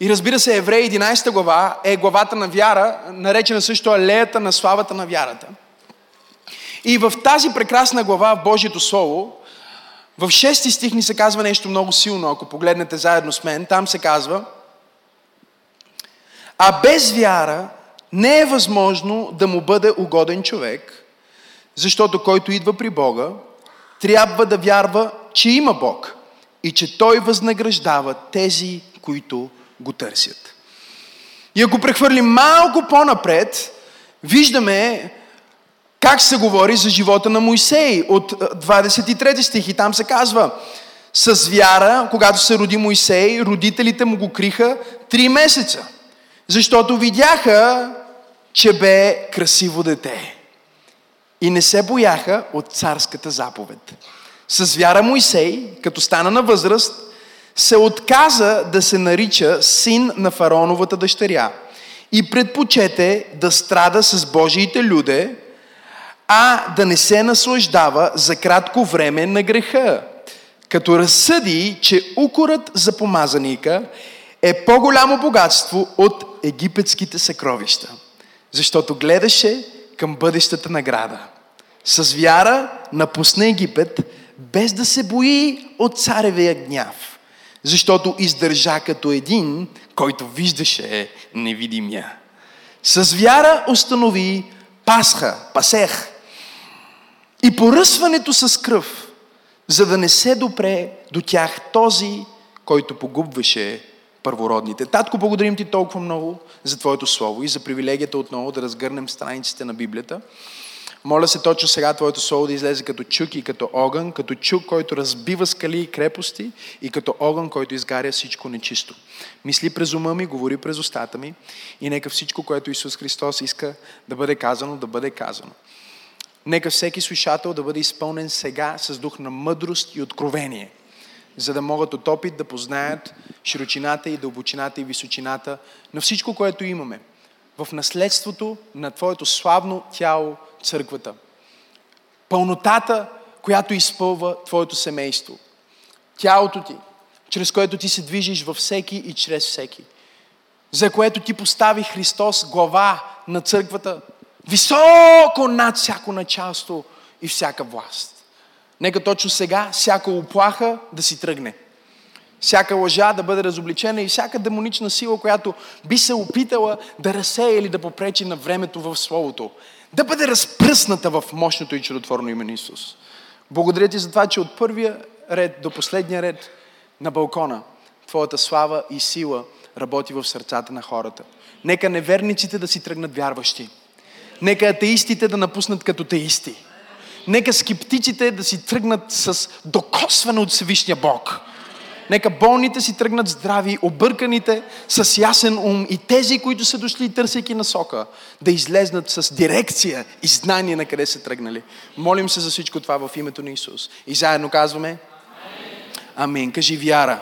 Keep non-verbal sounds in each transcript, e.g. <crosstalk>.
И разбира се, Евреи 11 глава е главата на вяра, наречена също алеята на славата на вярата. И в тази прекрасна глава в Божието Слово, в 6 стих ни се казва нещо много силно, ако погледнете заедно с мен. Там се казва, а без вяра не е възможно да му бъде угоден човек, защото който идва при Бога, трябва да вярва, че има Бог и че Той възнаграждава тези, които го търсят. И ако прехвърлим малко по-напред, виждаме как се говори за живота на Моисей от 23 стих и там се казва с вяра, когато се роди Моисей, родителите му го криха три месеца, защото видяха, че бе красиво дете. И не се бояха от царската заповед. С вяра Моисей, като стана на възраст, се отказа да се нарича син на фараоновата дъщеря и предпочете да страда с Божиите люде, а да не се наслаждава за кратко време на греха, като разсъди, че укорът за помазаника е по-голямо богатство от египетските съкровища, защото гледаше към бъдещата награда. С вяра напусна Египет, без да се бои от царевия гняв, защото издържа като един, който виждаше невидимия. С вяра установи Пасха, Пасех, и поръсването с кръв, за да не се допре до тях този, който погубваше първородните. Татко, благодарим ти толкова много за Твоето Слово и за привилегията отново да разгърнем страниците на Библията. Моля се точно сега Твоето Слово да излезе като чук и като огън, като чук, който разбива скали и крепости и като огън, който изгаря всичко нечисто. Мисли през ума ми, говори през устата ми и нека всичко, което Исус Христос иска да бъде казано, да бъде казано. Нека всеки слушател да бъде изпълнен сега с дух на мъдрост и откровение, за да могат от опит да познаят широчината и дълбочината и височината на всичко, което имаме в наследството на Твоето славно тяло, църквата. Пълнотата, която изпълва Твоето семейство. Тялото Ти, чрез което Ти се движиш във всеки и чрез всеки. За което Ти постави Христос глава на църквата, Високо над всяко началство и всяка власт. Нека точно сега всяка оплаха да си тръгне. Всяка лъжа да бъде разобличена и всяка демонична сила, която би се опитала да разсея или да попречи на времето в Словото, да бъде разпръсната в мощното и чудотворно име на Исус. Благодаря ти за това, че от първия ред до последния ред на балкона Твоята слава и сила работи в сърцата на хората. Нека неверниците да си тръгнат вярващи. Нека атеистите да напуснат като теисти. Нека скептиците да си тръгнат с докосване от Всевишния Бог. Нека болните си тръгнат здрави, обърканите с ясен ум и тези, които са дошли търсейки насока, да излезнат с дирекция и знание на къде са тръгнали. Молим се за всичко това в името на Исус. И заедно казваме Амин. Кажи вяра.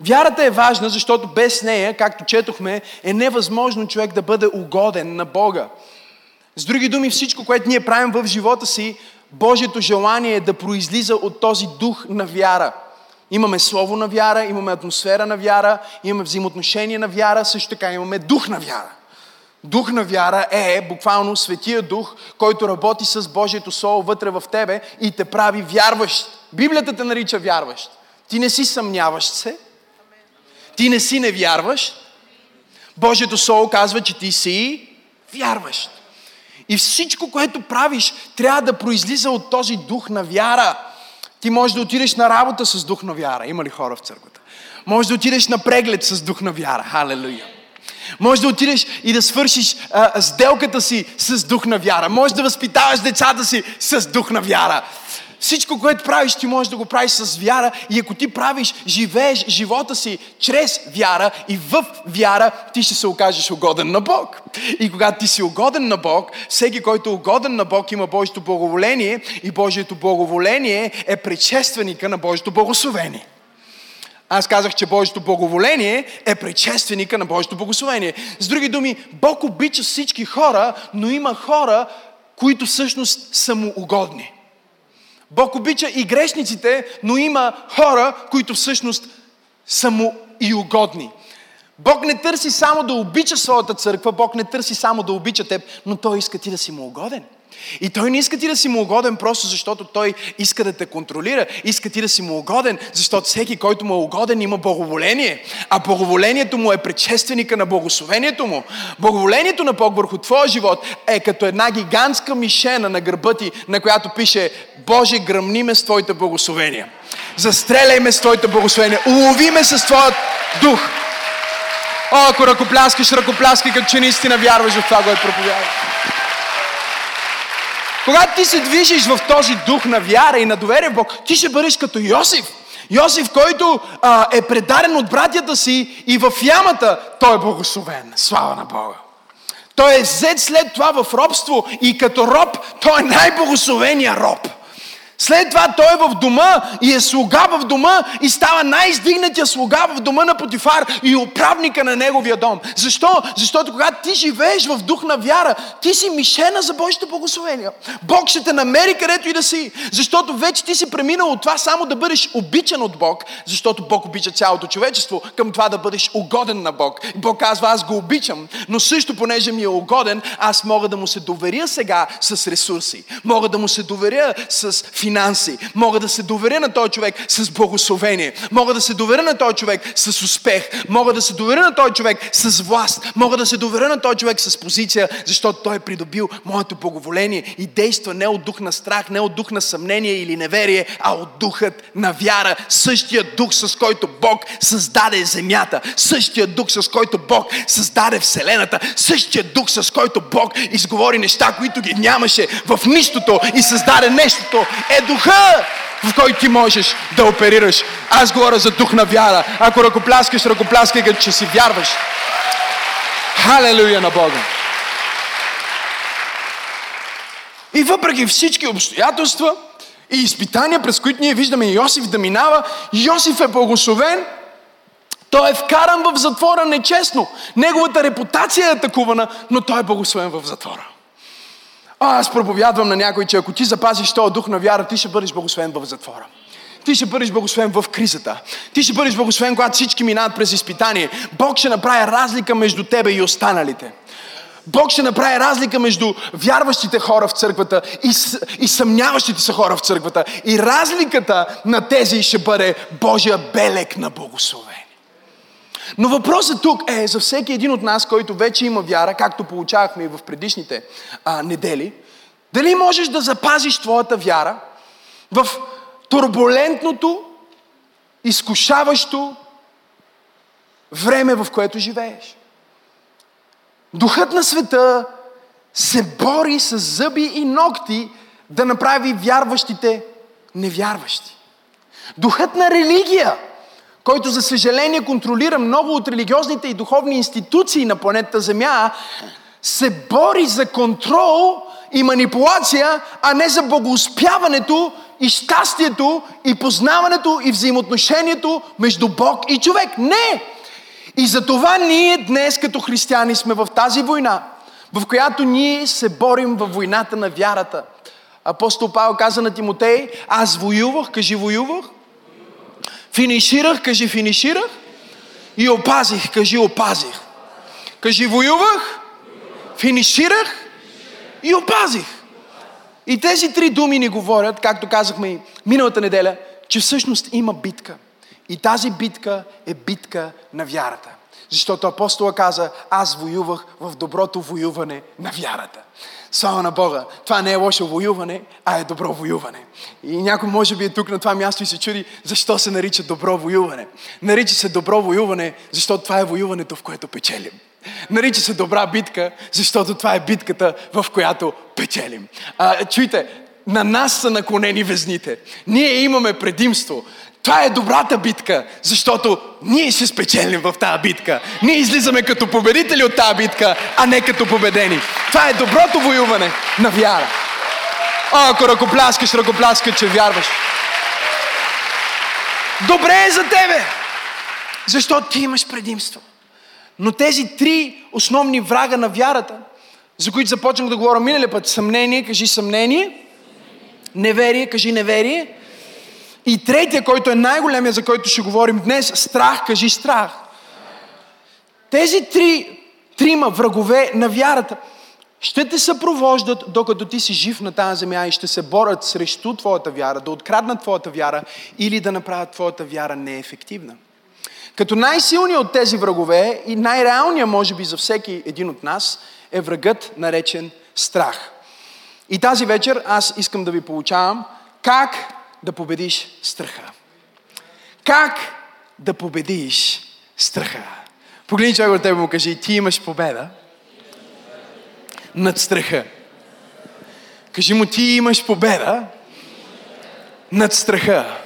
Вярата е важна, защото без нея, както четохме, е невъзможно човек да бъде угоден на Бога. С други думи, всичко, което ние правим в живота си, Божието желание е да произлиза от този дух на вяра. Имаме слово на вяра, имаме атмосфера на вяра, имаме взаимоотношение на вяра, също така имаме дух на вяра. Дух на вяра е буквално Светия Дух, който работи с Божието Слово вътре в тебе и те прави вярващ. Библията те нарича вярващ. Ти не си съмняващ се, ти не си невярващ. Божието Слово казва, че ти си вярващ. И всичко, което правиш, трябва да произлиза от този дух на вяра. Ти можеш да отидеш на работа с дух на вяра. Има ли хора в църквата? Може да отидеш на преглед с дух на вяра. Халелуя. Може да отидеш и да свършиш а, сделката си с дух на вяра. Може да възпитаваш децата си с дух на вяра. Всичко, което правиш, ти можеш да го правиш с вяра и ако ти правиш, живееш живота си чрез вяра и в вяра, ти ще се окажеш угоден на Бог. И когато ти си угоден на Бог, всеки, който е угоден на Бог, има Божието благоволение и Божието благоволение е предшественика на Божието благословение. Аз казах, че Божието благоволение е предшественика на Божието благословение. С други думи, Бог обича всички хора, но има хора, които всъщност са му угодни. Бог обича и грешниците, но има хора, които всъщност са му и угодни. Бог не търси само да обича своята църква, Бог не търси само да обича теб, но Той иска ти да си му угоден. И той не иска ти да си му угоден просто защото той иска да те контролира. Иска ти да си му угоден, защото всеки, който му е угоден, има благоволение. А благоволението му е предшественика на благословението му. Благоволението на Бог върху твоя живот е като една гигантска мишена на гърба ти, на която пише Боже, гръмни ме с Твоите благословения. Застреляй ме с Твоите благословения. Улови ме с Твоят дух. О, ако ръкопляскаш, ръкопляскай, като че наистина вярваш в това, което проповядваш. Когато ти се движиш в този дух на вяра и на доверие в Бог, ти ще бъдеш като Йосиф. Йосиф, който а, е предаден от братята си и в ямата той е благословен. Слава на Бога. Той е взет след това в робство и като роб, той е най-благословения роб. След това той е в дома и е слуга в дома и става най-издигнатия слуга в дома на Потифар и управника на неговия дом. Защо? Защото когато ти живееш в дух на вяра, ти си мишена за Божите благословения. Бог ще те намери където и да си. Защото вече ти си преминал от това само да бъдеш обичан от Бог, защото Бог обича цялото човечество, към това да бъдеш угоден на Бог. И Бог казва, аз го обичам, но също понеже ми е угоден, аз мога да му се доверя сега с ресурси. Мога да му се доверя с финанси финанси. Мога да се доверя на този човек с благословение. Мога да се доверя на този човек с успех. Мога да се доверя на този човек с власт. Мога да се доверя на този човек с позиция, защото той е придобил моето благоволение и действа не от дух на страх, не от дух на съмнение или неверие, а от духът на вяра. Същия дух, с който Бог създаде земята. Същия дух, с който Бог създаде Вселената. Същия дух, с който Бог изговори неща, които ги нямаше в нищото и създаде нещото, е духа, в който ти можеш да оперираш. Аз говоря за дух на вяра. Ако ръкопляскаш, ръкопляскай, че си вярваш. Халелуя на Бога! И въпреки всички обстоятелства и изпитания, през които ние виждаме Йосиф да минава, Йосиф е благословен, той е вкаран в затвора нечестно. Неговата репутация е атакувана, но той е благословен в затвора. Аз проповядвам на някой, че ако ти запазиш този дух на вяра, ти ще бъдеш благословен в затвора. Ти ще бъдеш благословен в кризата. Ти ще бъдеш благословен, когато всички минават през изпитание. Бог ще направи разлика между тебе и останалите. Бог ще направи разлика между вярващите хора в църквата и, и съмняващите се хора в църквата. И разликата на тези ще бъде Божия белек на благословение. Но въпросът тук е за всеки един от нас, който вече има вяра, както получавахме и в предишните а, недели, дали можеш да запазиш твоята вяра в турбулентното, изкушаващо време, в което живееш. Духът на света се бори с зъби и ногти да направи вярващите невярващи. Духът на религия – който за съжаление контролира много от религиозните и духовни институции на планетата Земя, се бори за контрол и манипулация, а не за благоуспяването и щастието и познаването и взаимоотношението между Бог и човек. Не! И за това ние днес като християни сме в тази война, в която ние се борим във войната на вярата. Апостол Павел каза на Тимотей, аз воювах, кажи воювах, Финиширах, кажи финиширах. И опазих, кажи опазих. Кажи воювах, финиширах и опазих. И тези три думи ни говорят, както казахме и миналата неделя, че всъщност има битка. И тази битка е битка на вярата. Защото апостола каза, аз воювах в доброто воюване на вярата. Слава на Бога. Това не е лошо воюване, а е добро воюване. И някой може би е тук на това място и се чуди защо се нарича добро воюване. Нарича се добро воюване, защото това е воюването, в което печелим. Нарича се добра битка, защото това е битката, в която печелим. А, чуйте, на нас са наклонени везните. Ние имаме предимство. Това е добрата битка, защото ние ще спечелим в тази битка. Ние излизаме като победители от тази битка, а не като победени. Това е доброто воюване на вяра. А, ако ръкопляскаш, ръкопляскаш, че вярваш. Добре е за тебе, защото ти имаш предимство. Но тези три основни врага на вярата, за които започнах да говоря миналия път, съмнение, кажи съмнение, неверие, кажи неверие, И третия, който е най-големия, за който ще говорим днес, страх, кажи страх. Тези три, трима врагове на вярата ще те съпровождат, докато ти си жив на тази земя и ще се борят срещу твоята вяра, да откраднат твоята вяра или да направят твоята вяра неефективна. Като най-силният от тези врагове и най-реалният, може би, за всеки един от нас, е врагът, наречен страх. И тази вечер аз искам да ви получавам как да победиш страха. Как да победиш страха. Погледни човек от тебе му кажи, ти имаш победа над страха. Кажи му, ти имаш победа над страха.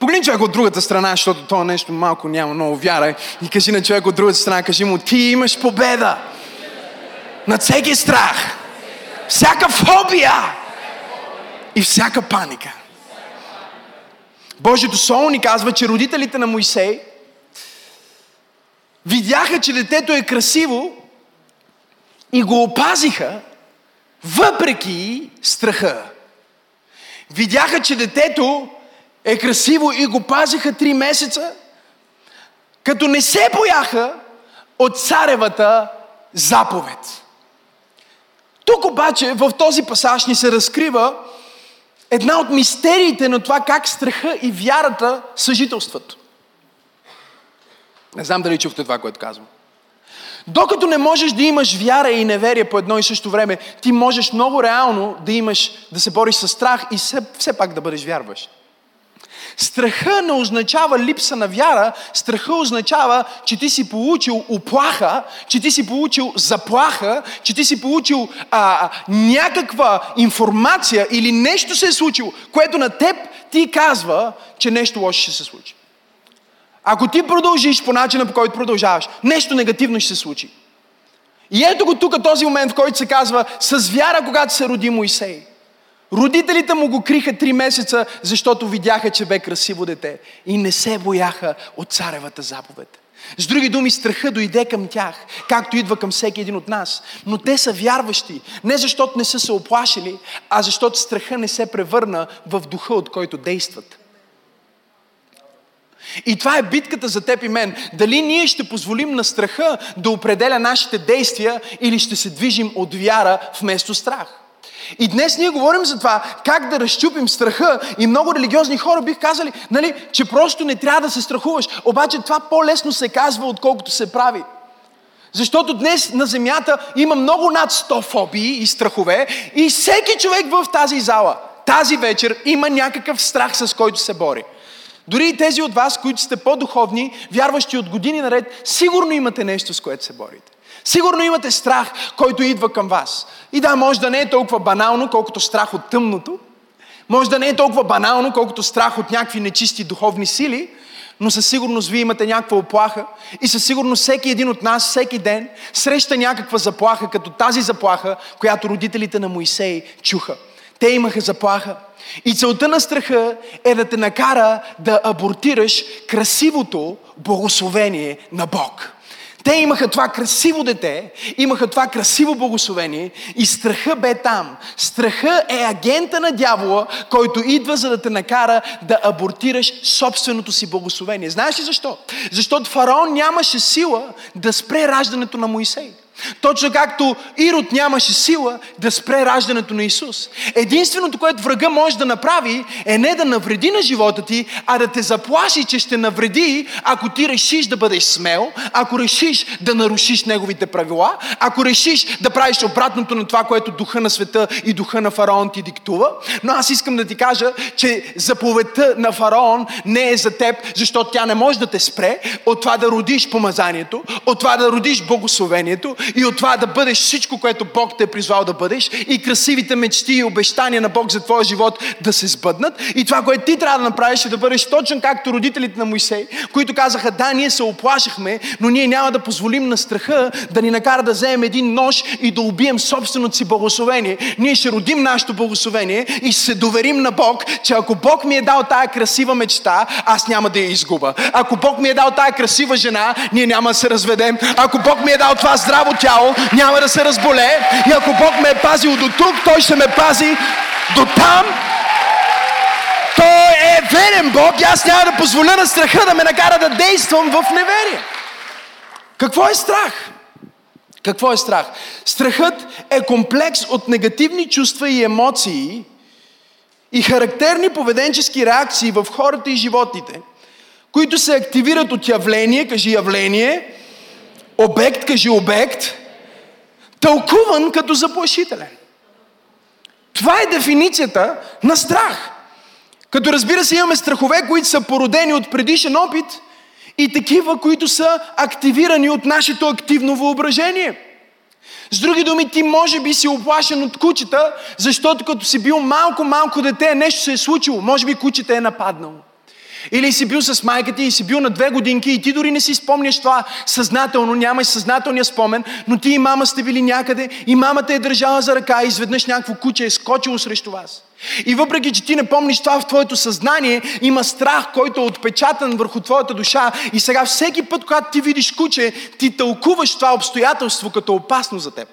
Погледни човек от другата страна, защото това нещо малко няма много вяра. И кажи на човек от другата страна, кажи му, ти имаш победа над всеки страх, всяка фобия и всяка паника. Божието Слово ни казва, че родителите на Моисей видяха, че детето е красиво и го опазиха въпреки страха. Видяха, че детето е красиво и го пазиха три месеца, като не се бояха от царевата заповед. Тук обаче в този пасаж ни се разкрива една от мистериите на това как страха и вярата съжителстват. Не знам дали чухте това, което казвам. Докато не можеш да имаш вяра и неверие по едно и също време, ти можеш много реално да имаш, да се бориш с страх и все, все пак да бъдеш вярващ. Страха не означава липса на вяра, страха означава, че ти си получил оплаха, че ти си получил заплаха, че ти си получил а, някаква информация или нещо се е случило, което на теб ти казва, че нещо лошо ще се случи. Ако ти продължиш по начина, по който продължаваш, нещо негативно ще се случи. И ето го тук този момент, в който се казва с вяра, когато се роди Моисей. Родителите му го криха три месеца, защото видяха, че бе красиво дете и не се бояха от царевата заповед. С други думи, страха дойде към тях, както идва към всеки един от нас. Но те са вярващи, не защото не са се оплашили, а защото страха не се превърна в духа, от който действат. И това е битката за теб и мен. Дали ние ще позволим на страха да определя нашите действия или ще се движим от вяра вместо страх. И днес ние говорим за това как да разчупим страха и много религиозни хора бих казали, нали, че просто не трябва да се страхуваш. Обаче това по-лесно се казва, отколкото се прави. Защото днес на земята има много над 100 фобии и страхове и всеки човек в тази зала, тази вечер има някакъв страх, с който се бори. Дори и тези от вас, които сте по-духовни, вярващи от години наред, сигурно имате нещо, с което се борите. Сигурно имате страх, който идва към вас. И да, може да не е толкова банално, колкото страх от тъмното. Може да не е толкова банално, колкото страх от някакви нечисти духовни сили, но със сигурност вие имате някаква оплаха и със сигурност всеки един от нас, всеки ден, среща някаква заплаха, като тази заплаха, която родителите на Моисей чуха. Те имаха заплаха. И целта на страха е да те накара да абортираш красивото благословение на Бог. Те имаха това красиво дете, имаха това красиво благословение и страха бе там. Страха е агента на дявола, който идва за да те накара да абортираш собственото си благословение. Знаеш ли защо? Защото фараон нямаше сила да спре раждането на Моисей. Точно както Ирод нямаше сила да спре раждането на Исус. Единственото, което врага може да направи, е не да навреди на живота ти, а да те заплаши, че ще навреди, ако ти решиш да бъдеш смел, ако решиш да нарушиш неговите правила, ако решиш да правиш обратното на това, което духа на света и духа на фараон ти диктува. Но аз искам да ти кажа, че заповедта на фараон не е за теб, защото тя не може да те спре от това да родиш помазанието, от това да родиш благословението и от това да бъдеш всичко, което Бог те е призвал да бъдеш и красивите мечти и обещания на Бог за твоя живот да се сбъднат. И това, което ти трябва да направиш е да бъдеш точно както родителите на Моисей, които казаха, да, ние се оплашахме, но ние няма да позволим на страха да ни накара да вземем един нож и да убием собственото си благословение. Ние ще родим нашето благословение и се доверим на Бог, че ако Бог ми е дал тая красива мечта, аз няма да я изгуба. Ако Бог ми е дал тая красива жена, ние няма да се разведем. Ако Бог ми е дал това здраво тяло, няма да се разболее. И ако Бог ме е пазил до тук, Той ще ме пази до там. Той е верен Бог и аз няма да позволя на страха да ме накара да действам в неверие. Какво е страх? Какво е страх? Страхът е комплекс от негативни чувства и емоции и характерни поведенчески реакции в хората и животните, които се активират от явление, кажи явление, обект, кажи обект, тълкуван като заплашителен. Това е дефиницията на страх. Като разбира се имаме страхове, които са породени от предишен опит и такива, които са активирани от нашето активно въображение. С други думи, ти може би си оплашен от кучета, защото като си бил малко-малко дете, нещо се е случило. Може би кучета е нападнало. Или си бил с майка ти и си бил на две годинки и ти дори не си спомняш това съзнателно, нямаш съзнателния спомен, но ти и мама сте били някъде и мамата е държала за ръка и изведнъж някакво куче е скочило срещу вас. И въпреки, че ти не помниш това в твоето съзнание, има страх, който е отпечатан върху твоята душа и сега всеки път, когато ти видиш куче, ти тълкуваш това обстоятелство като опасно за теб.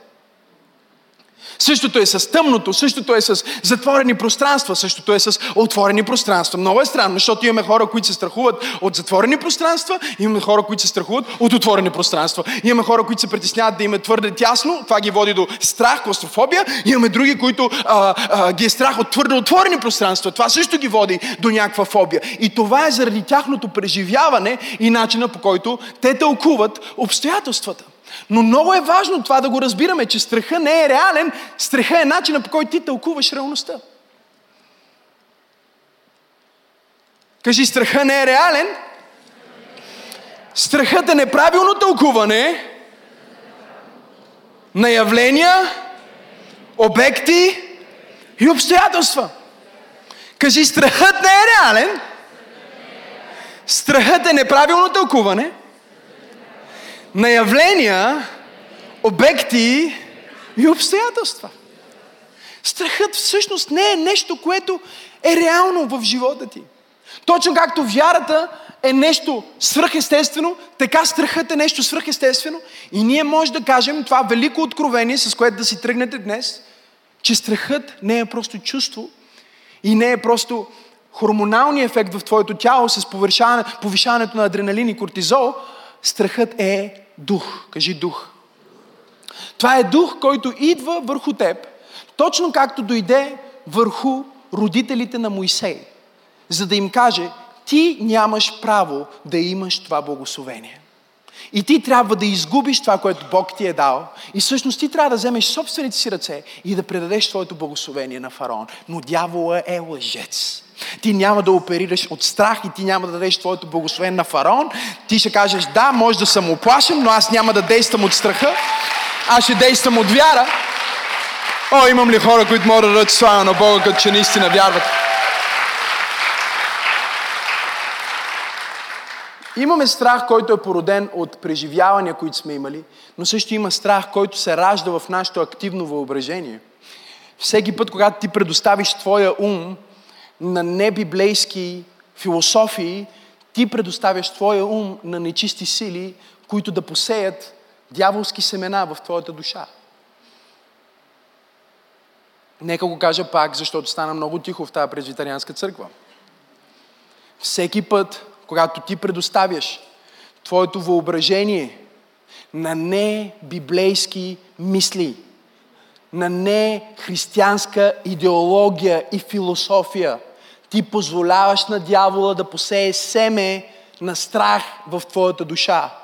Същото е с тъмното, същото е с затворени пространства, същото е с отворени пространства. Много е странно, защото имаме хора, които се страхуват от затворени пространства, имаме хора, които се страхуват от отворени пространства. Имаме хора, които се притесняват да им твърде тясно, това ги води до страх, кластрофобия. Имаме други, които а, а, ги е страх от твърде отворени пространства. Това също ги води до някаква фобия. И това е заради тяхното преживяване и начина по който те тълкуват обстоятелствата. Но много е важно това да го разбираме, че страха не е реален, страха е начина по който ти тълкуваш реалността. Кажи, страха не е реален. Страхът е неправилно тълкуване на явления, обекти и обстоятелства. Кажи, страхът не е реален. Страхът е неправилно тълкуване на явления, обекти и обстоятелства. Страхът всъщност не е нещо, което е реално в живота ти. Точно както вярата е нещо свръхестествено, така страхът е нещо свръхестествено. И ние може да кажем това велико откровение, с което да си тръгнете днес, че страхът не е просто чувство и не е просто хормоналния ефект в твоето тяло с повишаването на адреналин и кортизол, страхът е дух. Кажи дух. Това е дух, който идва върху теб, точно както дойде върху родителите на Моисей, за да им каже, ти нямаш право да имаш това благословение. И ти трябва да изгубиш това, което Бог ти е дал. И всъщност ти трябва да вземеш собствените си ръце и да предадеш твоето благословение на фараон. Но дявола е лъжец. Ти няма да оперираш от страх и ти няма да дадеш твоето благословение на фараон. Ти ще кажеш, да, може да съм оплашен, но аз няма да действам от страха. Аз ще действам от вяра. О, имам ли хора, които могат да дадат слава на Бога, като че наистина вярват? Имаме страх, който е породен от преживявания, които сме имали, но също има страх, който се ражда в нашето активно въображение. Всеки път, когато ти предоставиш твоя ум на небиблейски философии, ти предоставяш твоя ум на нечисти сили, които да посеят дяволски семена в твоята душа. Нека го кажа пак, защото стана много тихо в тази презвитарианска църква. Всеки път, когато ти предоставяш твоето въображение на не библейски мисли, на не християнска идеология и философия, ти позволяваш на дявола да посее семе на страх в твоята душа.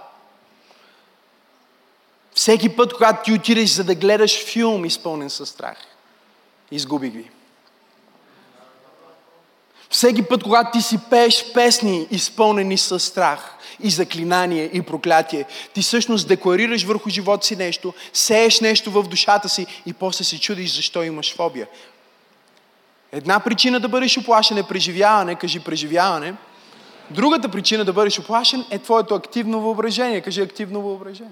Всеки път, когато ти отидеш за да гледаш филм, изпълнен със страх, изгуби ги. Всеки път, когато ти си пееш песни, изпълнени с страх и заклинание и проклятие, ти всъщност декларираш върху живота си нещо, сееш нещо в душата си и после се чудиш защо имаш фобия. Една причина да бъдеш оплашен е преживяване, кажи преживяване. Другата причина да бъдеш оплашен е твоето активно въображение, кажи активно въображение.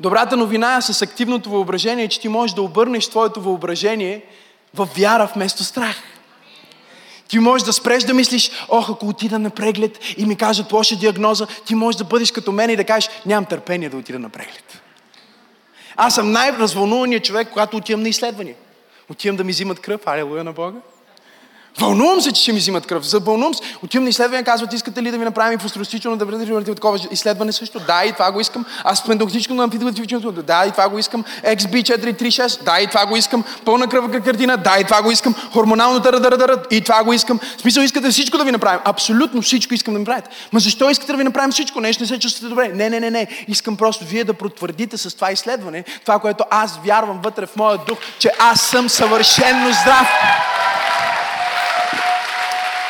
Добрата новина с активното въображение е, че ти можеш да обърнеш твоето въображение в вяра вместо страх. Ти можеш да спреш да мислиш, ох, ако отида на преглед и ми кажат лоша диагноза, ти можеш да бъдеш като мен и да кажеш, нямам търпение да отида на преглед. Аз съм най-развълнуваният човек, когато отивам на изследвания. Отивам да ми взимат кръв, алелуя на Бога. Вълнувам се, че ще ми взимат кръв. За вълнувам се. Отивам на изследване, казват, искате ли да ви направим фостростично да бъдете такова изследване също? Да, и това го искам. Аз спендоктично на амфитоглифично. Да, и това го искам. XB436. Да, и това го искам. Пълна кръвка картина. Да, и това го искам. Хормоналната радарадара. И това го искам. В смисъл, искате всичко да ви направим. Абсолютно всичко искам да ми правите. Ма защо искате да ви направим всичко? Нещо не се чувствате добре. Не, не, не, не. Искам просто вие да потвърдите с това изследване, това, което аз вярвам вътре в моя дух, че аз съм съвършенно здрав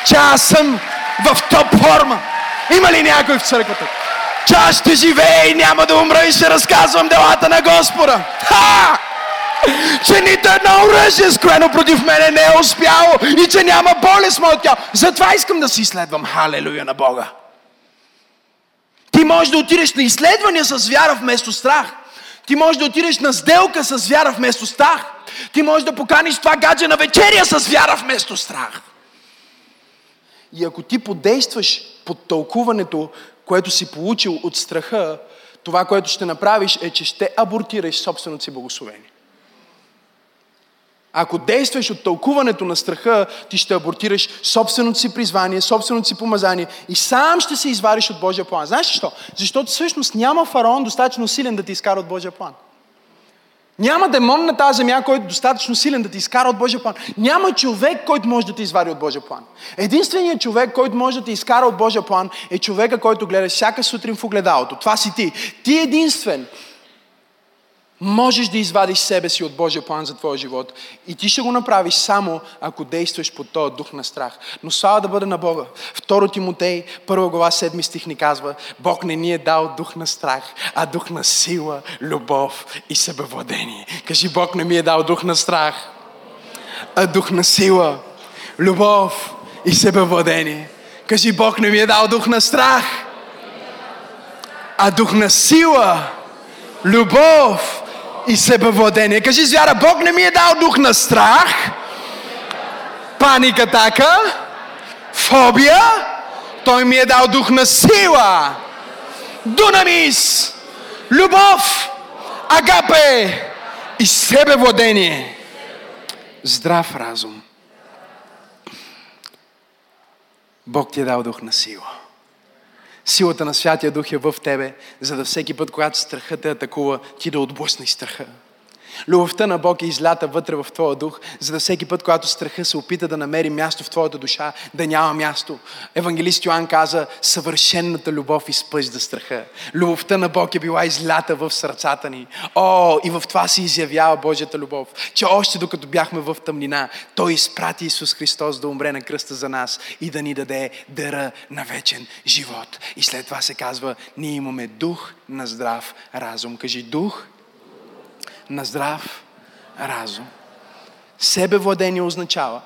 че аз съм в топ форма. Има ли някой в църквата? Че аз ще живея и няма да умра и ще разказвам делата на Господа. Ха! Че нито едно оръжие, скроено против мене, не е успяло и че няма болест моят тяло. Затова искам да си изследвам. Халелуя на Бога. Ти можеш да отидеш на изследвания с вяра вместо страх. Ти можеш да отидеш на сделка с вяра вместо страх. Ти можеш да поканиш това гадже на вечеря с вяра вместо страх. И ако ти подействаш под тълкуването, което си получил от страха, това, което ще направиш е, че ще абортираш собственото си благословение. Ако действаш от тълкуването на страха, ти ще абортираш собственото си призвание, собственото си помазание и сам ще се извадиш от Божия план. Знаеш защо? Защото всъщност няма фараон достатъчно силен да ти изкара от Божия план. Няма демон на тази земя, който е достатъчно силен да ти изкара от Божия план. Няма човек, който може да те извади от Божия план. Единственият човек, който може да те изкара от Божия план, е човека, който гледа всяка сутрин в огледалото. Това си ти. Ти единствен можеш да извадиш себе си от Божия план за твоя живот. И ти ще го направиш само ако действаш под този дух на страх. Но слава да бъде на Бога. Второ Тимотей, първа глава, седми стих ни казва, Бог не ни е дал дух на страх, а дух на сила, любов и себевладение. Кажи, Бог не ми е дал дух на страх, а дух на сила, любов и себевладение. Кажи, Бог не ми е дал дух на страх, а дух на сила, любов и себевладение. Кажи с вяра, Бог не ми е дал дух на страх, паника така, фобия, Той ми е дал дух на сила, дунамис, любов, агапе и себевладение. Здрав разум. Бог ти е дал дух на сила. Силата на Святия Дух е в тебе, за да всеки път, когато страхът те атакува, ти да отблъснеш страха. Любовта на Бог е излята вътре в твоя дух, за да всеки път, когато страха се опита да намери място в твоята душа, да няма място. Евангелист Йоан каза, съвършенната любов изпъжда страха. Любовта на Бог е била излята в сърцата ни. О, и в това се изявява Божията любов, че още докато бяхме в тъмнина, Той изпрати Исус Христос да умре на кръста за нас и да ни даде дъра на вечен живот. И след това се казва, ние имаме дух на здрав разум. Кажи дух на здрав разум. Себевладение означава,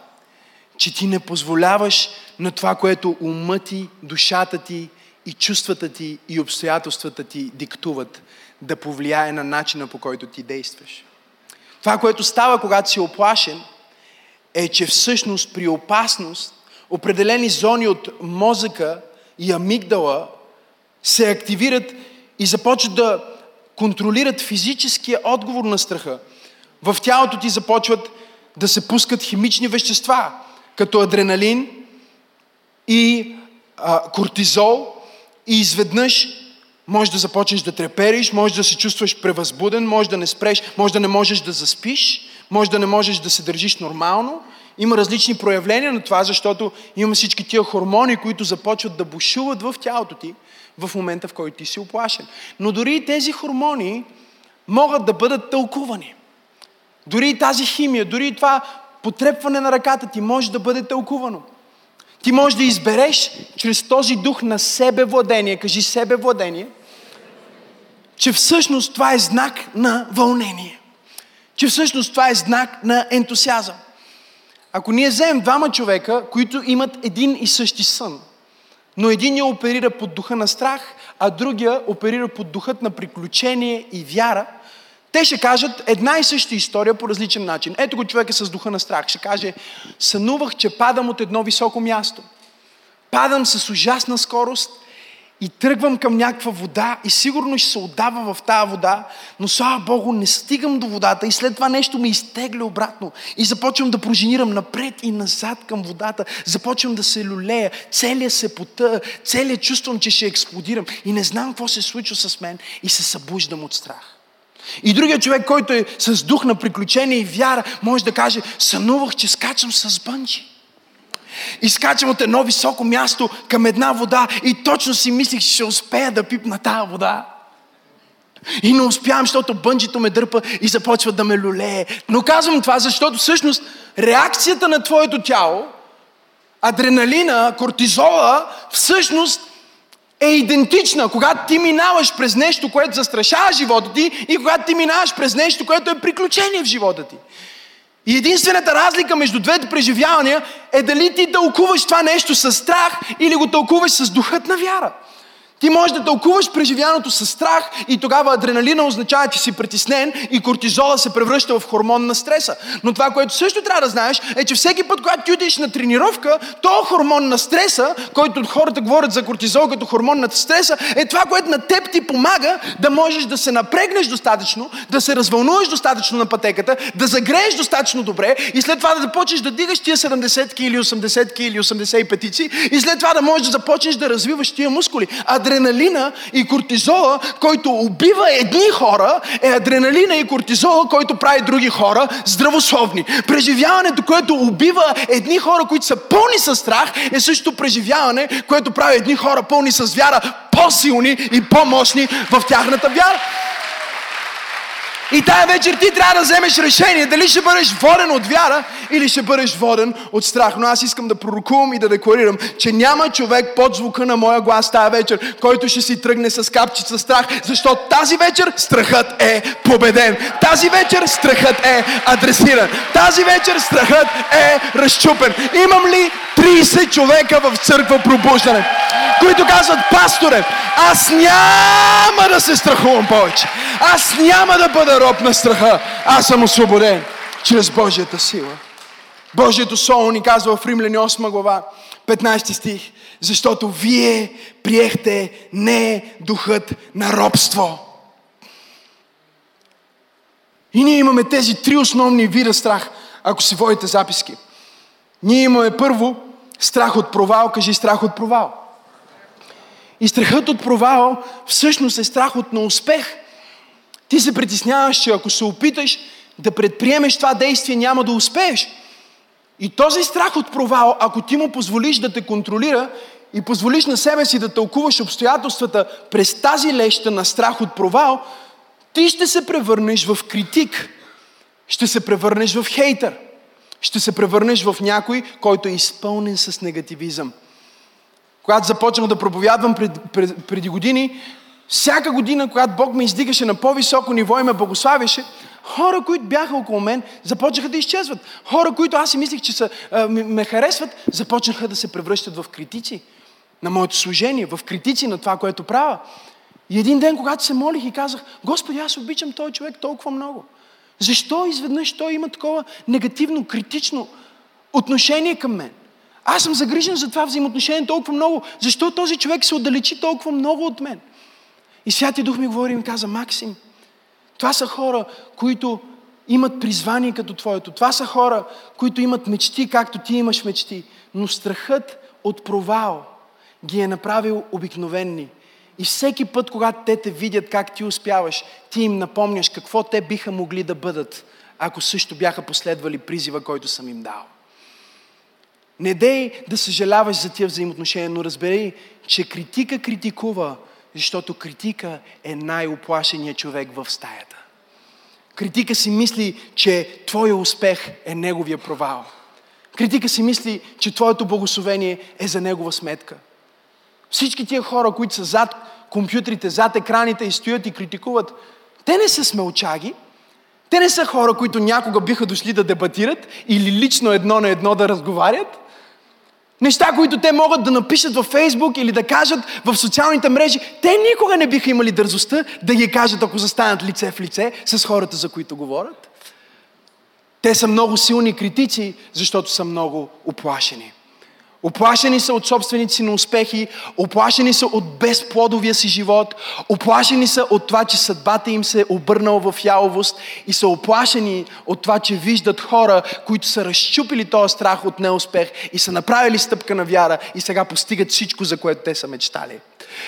че ти не позволяваш на това, което ума ти, душата ти и чувствата ти и обстоятелствата ти диктуват, да повлияе на начина по който ти действаш. Това, което става, когато си оплашен, е, че всъщност при опасност определени зони от мозъка и амигдала се активират и започват да контролират физическия отговор на страха. В тялото ти започват да се пускат химични вещества, като адреналин и а, кортизол и изведнъж може да започнеш да трепериш, може да се чувстваш превъзбуден, може да не спреш, може да не можеш да заспиш, може да не можеш да се държиш нормално. Има различни проявления на това, защото има всички тия хормони, които започват да бушуват в тялото ти в момента, в който ти си оплашен. Но дори и тези хормони могат да бъдат тълкувани. Дори и тази химия, дори и това потрепване на ръката ти може да бъде тълкувано. Ти можеш да избереш чрез този дух на себевладение, кажи себевладение, че всъщност това е знак на вълнение. Че всъщност това е знак на ентусиазъм. Ако ние вземем двама човека, които имат един и същи сън, но един я оперира под духа на страх, а другия оперира под духът на приключение и вяра, те ще кажат една и съща история по различен начин. Ето го човека с духа на страх. Ще каже, сънувах, че падам от едно високо място. Падам с ужасна скорост и тръгвам към някаква вода и сигурно ще се отдава в тази вода, но слава Богу не стигам до водата и след това нещо ме изтегля обратно и започвам да проженирам напред и назад към водата, започвам да се люлея, целия се пота, целият чувствам, че ще експлодирам и не знам какво се случва с мен и се събуждам от страх. И другия човек, който е с дух на приключение и вяра, може да каже, сънувах, че скачам с бънчи. И скачам от едно високо място към една вода и точно си мислих, че ще успея да пипна тази вода. И не успявам, защото бънджито ме дърпа и започва да ме люлее. Но казвам това, защото всъщност реакцията на твоето тяло, адреналина, кортизола, всъщност е идентична, когато ти минаваш през нещо, което застрашава живота ти и когато ти минаваш през нещо, което е приключение в живота ти. И единствената разлика между двете преживявания е дали ти тълкуваш това нещо с страх или го тълкуваш с духът на вяра. Ти можеш да тълкуваш преживяното с страх и тогава адреналина означава, че си притеснен и кортизола се превръща в хормон на стреса. Но това, което също трябва да знаеш, е, че всеки път, когато ти отидеш на тренировка, то хормон на стреса, който хората говорят за кортизол като хормон на стреса, е това, което на теб ти помага да можеш да се напрегнеш достатъчно, да се развълнуваш достатъчно на пътеката, да загрееш достатъчно добре и след това да започнеш да дигаш тия 70 или 80 или 85 и след това да можеш да започнеш да развиваш тия мускули. Адреналина и кортизола, който убива едни хора, е адреналина и кортизола, който прави други хора здравословни. Преживяването, което убива едни хора, които са пълни с страх, е също преживяване, което прави едни хора пълни с вяра, по-силни и по-мощни в тяхната вяра. И тая вечер ти трябва да вземеш решение дали ще бъдеш воден от вяра или ще бъдеш воден от страх. Но аз искам да пророкувам и да декларирам, че няма човек под звука на моя глас тая вечер, който ще си тръгне с капчица страх, защото тази вечер страхът е победен. Тази вечер страхът е адресиран. Тази вечер страхът е разчупен. Имам ли 30 човека в църква пробуждане, които казват, пасторе, аз няма да се страхувам повече. Аз няма да бъда роб на страха. Аз съм освободен чрез Божията сила. Божието Слово ни казва в Римляни 8 глава, 15 стих, защото вие приехте не духът на робство. И ние имаме тези три основни вида страх, ако си водите записки. Ние имаме първо страх от провал, кажи страх от провал. И страхът от провал всъщност е страх от неуспех. Ти се притесняваш, че ако се опиташ да предприемеш това действие, няма да успееш. И този страх от провал, ако ти му позволиш да те контролира и позволиш на себе си да тълкуваш обстоятелствата през тази леща на страх от провал, ти ще се превърнеш в критик. Ще се превърнеш в хейтър. Ще се превърнеш в някой, който е изпълнен с негативизъм. Когато започнах да проповядвам пред, пред, преди години, всяка година, когато Бог ме издигаше на по-високо ниво и ме благославяше, хора, които бяха около мен, започнаха да изчезват. Хора, които аз си мислих, че са, ме харесват, започнаха да се превръщат в критици на моето служение, в критици на това, което правя. И един ден, когато се молих и казах, Господи, аз обичам този човек толкова много. Защо изведнъж той има такова негативно, критично отношение към мен? Аз съм загрижен за това взаимоотношение толкова много. Защо този човек се отдалечи толкова много от мен? И Святия Дух ми говори и ми каза, Максим, това са хора, които имат призвание като твоето. Това са хора, които имат мечти, както ти имаш мечти. Но страхът от провал ги е направил обикновенни. И всеки път, когато те те видят как ти успяваш, ти им напомняш какво те биха могли да бъдат, ако също бяха последвали призива, който съм им дал. Не дей да съжаляваш за тия взаимоотношения, но разбери, че критика критикува, защото критика е най-оплашеният човек в стаята. Критика си мисли, че твоя успех е неговия провал. Критика си мисли, че твоето благословение е за негова сметка. Всички тия хора, които са зад компютрите, зад екраните и стоят и критикуват, те не са смелчаги, те не са хора, които някога биха дошли да дебатират или лично едно на едно да разговарят. Неща, които те могат да напишат във Фейсбук или да кажат в социалните мрежи, те никога не биха имали дързостта да ги кажат, ако застанат лице в лице с хората, за които говорят. Те са много силни критици, защото са много оплашени. Оплашени са от собствените си неуспехи, оплашени са от безплодовия си живот, оплашени са от това, че съдбата им се е обърнала в яловост и са оплашени от това, че виждат хора, които са разчупили този страх от неуспех и са направили стъпка на вяра и сега постигат всичко, за което те са мечтали.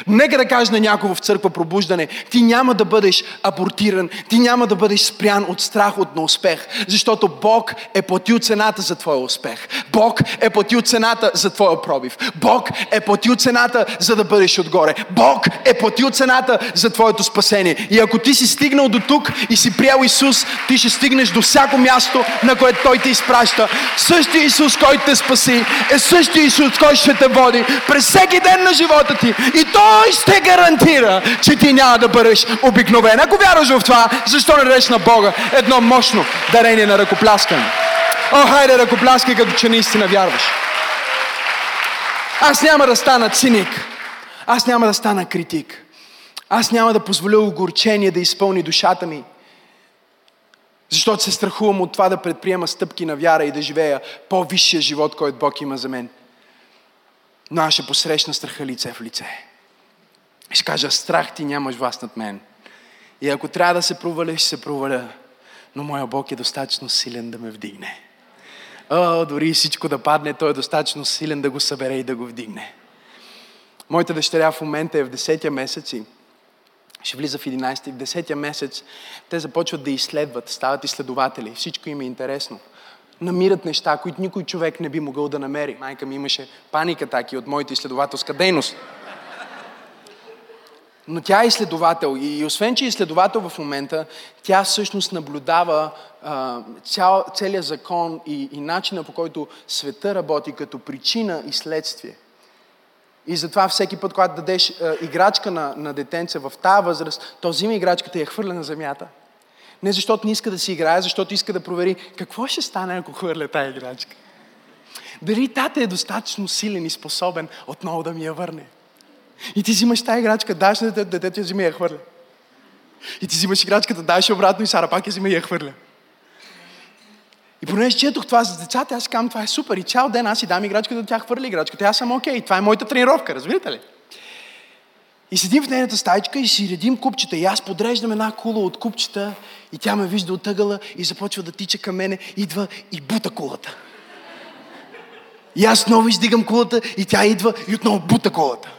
Нека да кажа на някого в църква пробуждане, ти няма да бъдеш абортиран, ти няма да бъдеш спрян от страх от неуспех, защото Бог е платил цената за твоя успех. Бог е платил цената за твоя пробив. Бог е платил цената за да бъдеш отгоре. Бог е платил цената за твоето спасение. И ако ти си стигнал до тук и си приел Исус, ти ще стигнеш до всяко място, на което Той те изпраща. Същия Исус, който те спаси, е същия Исус, който ще те води през всеки ден на живота ти. И той ще гарантира, че ти няма да бъдеш обикновен. Ако вярваш в това, защо не дадеш на Бога едно мощно дарение на ръкопляскане? О, хайде ръкопляскай, като че наистина вярваш. Аз няма да стана циник. Аз няма да стана критик. Аз няма да позволя огорчение да изпълни душата ми. Защото се страхувам от това да предприема стъпки на вяра и да живея по-висшия живот, който Бог има за мен. Но аз ще посрещна страха лице в лице. И ще кажа, страх ти нямаш власт над мен. И ако трябва да се проваля, ще се проваля. Но моя Бог е достатъчно силен да ме вдигне. О, дори всичко да падне, Той е достатъчно силен да го събере и да го вдигне. Моята дъщеря в момента е в 10-я месец и ще влиза в 11-ти. В 10-я месец те започват да изследват, стават изследователи. Всичко им е интересно. Намират неща, които никой човек не би могъл да намери. Майка ми имаше паника таки от моята изследователска дейност. Но тя е изследовател и освен, че е изследовател в момента, тя всъщност наблюдава а, цял, целият закон и, и начина по който света работи като причина и следствие. И затова всеки път, когато дадеш а, играчка на, на детенце в тази възраст, то взима играчката и я хвърля на земята. Не защото не иска да си играе, защото иска да провери какво ще стане, ако хвърля тази играчка. Дали тата е достатъчно силен и способен отново да ми я върне. И ти взимаш тази играчка, даш на детето, детето я взима и я хвърля. И ти взимаш играчката, даш обратно и Сара пак я взима и я хвърля. И понеже четох това за децата, аз казвам, това е супер. И цял ден аз си дам играчката, тя хвърля играчката. Аз съм окей. Това е моята тренировка, разбирате ли? И седим в нейната стайчка и си редим купчета. И аз подреждам една кула от купчета и тя ме вижда от ъгъла и започва да тича към мене, идва и бута кулата. И аз отново издигам кулата и тя идва и отново бута кулата.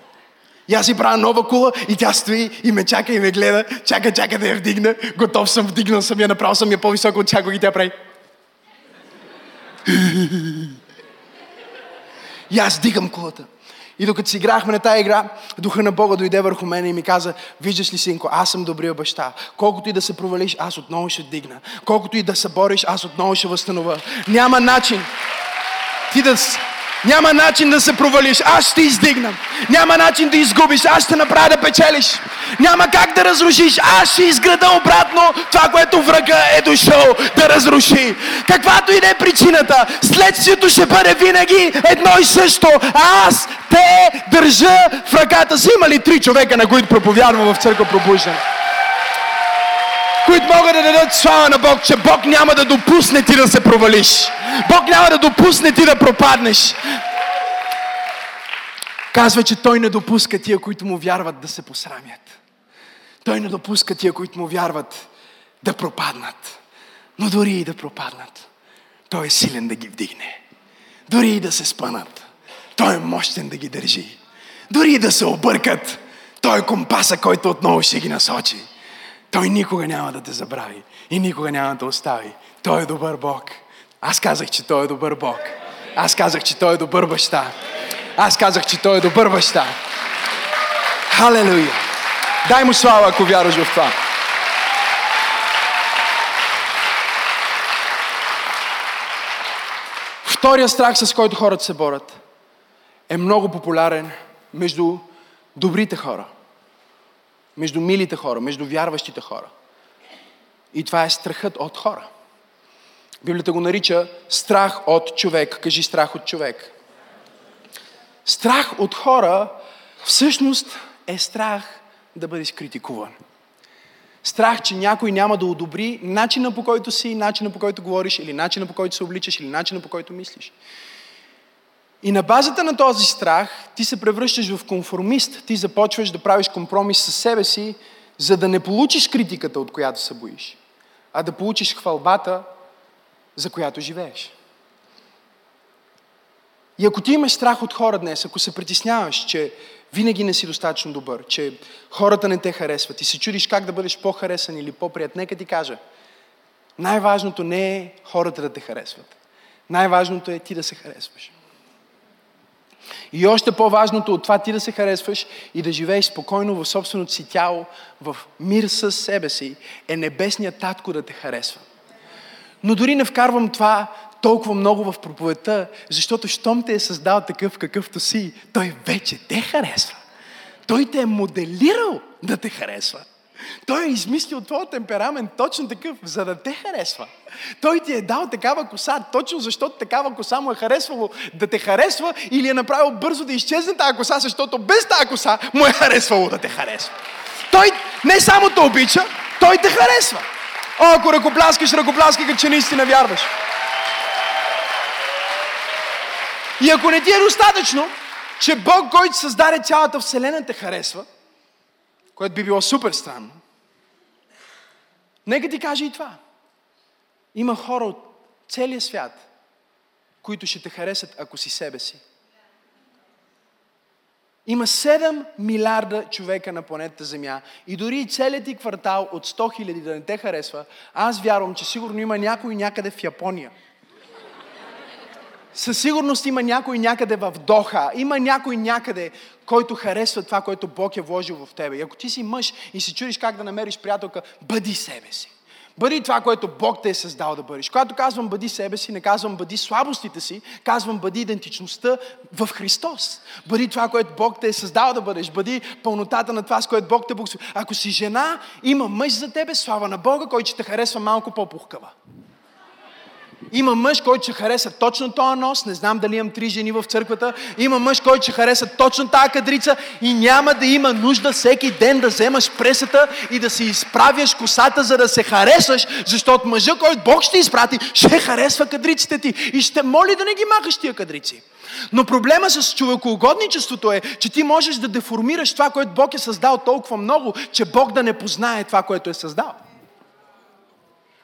И аз си правя нова кула и тя стои и ме чака и ме гледа. Чака, чака да я вдигна. Готов съм, вдигнал съм я, направил съм я по-високо от всякога и тя прави. И аз дигам кулата. И докато си играхме на тази игра, духа на Бога дойде върху мен и ми каза, виждаш ли, синко, аз съм добрия баща. Колкото и да се провалиш, аз отново ще дигна. Колкото и да се бориш, аз отново ще възстановя. Няма начин ти да, няма начин да се провалиш. Аз ще издигна. Няма начин да изгубиш. Аз ще направя да печелиш. Няма как да разрушиш. Аз ще изграда обратно това, което врага е дошъл да разруши. Каквато и да е причината, следствието ще бъде винаги едно и също. Аз те държа в ръката си. Има ли три човека, на които проповядвам в църква пробуждане? които могат да дадат слава на Бог, че Бог няма да допусне ти да се провалиш. Бог няма да допусне ти да пропаднеш. Казва, че Той не допуска тия, които му вярват да се посрамят. Той не допуска тия, които му вярват да пропаднат. Но дори и да пропаднат, Той е силен да ги вдигне. Дори и да се спънат, Той е мощен да ги държи. Дори и да се объркат, Той е компаса, който отново ще ги насочи. Той никога няма да те забрави и никога няма да остави. Той е добър Бог. Аз казах, че Той е добър Бог. Аз казах, че Той е добър баща. Аз казах, че Той е добър баща. Халелуя! Дай му слава, ако вярваш в това. Втория страх, с който хората се борят, е много популярен между добрите хора между милите хора, между вярващите хора. И това е страхът от хора. Библията го нарича страх от човек. Кажи страх от човек. Страх от хора всъщност е страх да бъдеш критикуван. Страх, че някой няма да одобри начина по който си, начина по който говориш, или начина по който се обличаш, или начина по който мислиш. И на базата на този страх ти се превръщаш в конформист. Ти започваш да правиш компромис с себе си, за да не получиш критиката, от която се боиш, а да получиш хвалбата, за която живееш. И ако ти имаш страх от хора днес, ако се притесняваш, че винаги не си достатъчно добър, че хората не те харесват и се чудиш как да бъдеш по-харесан или по-прият, нека ти кажа, най-важното не е хората да те харесват. Най-важното е ти да се харесваш. И още по-важното от това ти да се харесваш и да живееш спокойно в собственото си тяло, в мир с себе си, е небесният татко да те харесва. Но дори не вкарвам това толкова много в проповедта, защото щом те е създал такъв какъвто си, той вече те харесва. Той те е моделирал да те харесва. Той е измислил твоя темперамент точно такъв, за да те харесва. Той ти е дал такава коса, точно защото такава коса му е харесвало да те харесва или е направил бързо да изчезне тази коса, защото без тази коса му е харесвало да те харесва. Той не само те обича, той те харесва. О, ако ръкопляскаш, ръкопляскай, като че наистина вярваш. И ако не ти е достатъчно, че Бог, който създаде цялата Вселена, те харесва, което би било супер странно, нека ти кажа и това. Има хора от целия свят, които ще те харесат, ако си себе си. Има 7 милиарда човека на планетата Земя и дори целият ти квартал от 100 хиляди да не те харесва, аз вярвам, че сигурно има някой някъде в Япония – със сигурност има някой някъде в Доха, има някой някъде, който харесва това, което Бог е вложил в тебе. И ако ти си мъж и се чудиш как да намериш приятелка, бъди себе си. Бъди това, което Бог те е създал да бъдеш. Когато казвам бъди себе си, не казвам бъди слабостите си, казвам бъди идентичността в Христос. Бъди това, което Бог те е създал да бъдеш. Бъди пълнотата на това, с което Бог те благослови. Ако си жена, има мъж за тебе, слава на Бога, който ще те харесва малко по-пухкава. Има мъж, който ще хареса точно този нос. Не знам дали имам три жени в църквата. Има мъж, който ще хареса точно тази кадрица и няма да има нужда всеки ден да вземаш пресата и да си изправяш косата, за да се харесаш, защото мъжа, който Бог ще изпрати, ще харесва кадриците ти и ще моли да не ги махаш тия кадрици. Но проблема с човекоугодничеството е, че ти можеш да деформираш това, което Бог е създал толкова много, че Бог да не познае това, което е създал.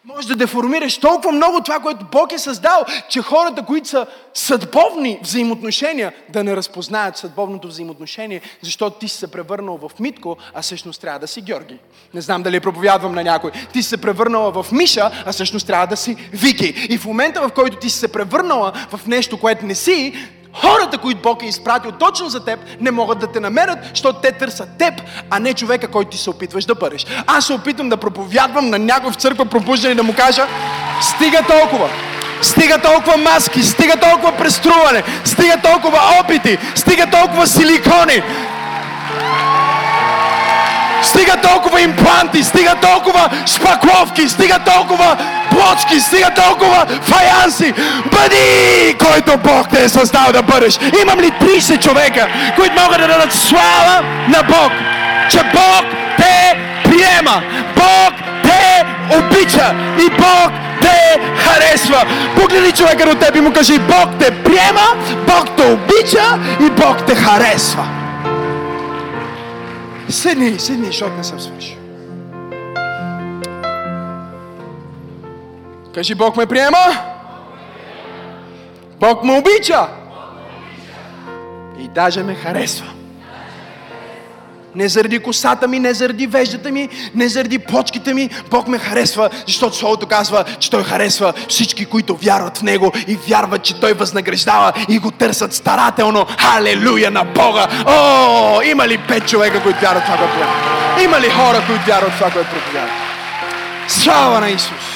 Може да деформираш толкова много това, което Бог е създал, че хората, които са съдбовни взаимоотношения, да не разпознаят съдбовното взаимоотношение, защото ти си се превърнал в Митко, а всъщност трябва да си Георги. Не знам дали проповядвам на някой. Ти си се превърнала в Миша, а всъщност трябва да си Вики. И в момента, в който ти си се превърнала в нещо, което не си, Хората, които Бог е изпратил точно за теб, не могат да те намерят, защото те търсят теб, а не човека, който ти се опитваш да бъдеш. Аз се опитвам да проповядвам на някой в църква пробуждане да му кажа, стига толкова. Стига толкова маски, стига толкова преструване, стига толкова опити, стига толкова силикони. Стига толкова импланти, стига толкова шпакловки, стига толкова плочки, стига толкова фаянси. Бъди, който Бог те е създал да бъдеш. Имам ли 30 човека, които могат да дадат слава на Бог, че Бог те приема, Бог те обича и Бог те харесва. Погледни човека до теб и му кажи, Бог те приема, Бог те обича и Бог те харесва. Седни, седни, защото не съм свършил. Кажи, Бог ме приема. Бог ме обича. И даже ме харесва. Не заради косата ми, не заради веждата ми, не заради почките ми. Бог ме харесва, защото Словото казва, че Той харесва всички, които вярват в Него и вярват, че Той възнаграждава и го търсят старателно. Халелуя на Бога! О, има ли пет човека, които вярват това, което Има ли хора, които вярват това, което проповядат? Слава на Исус!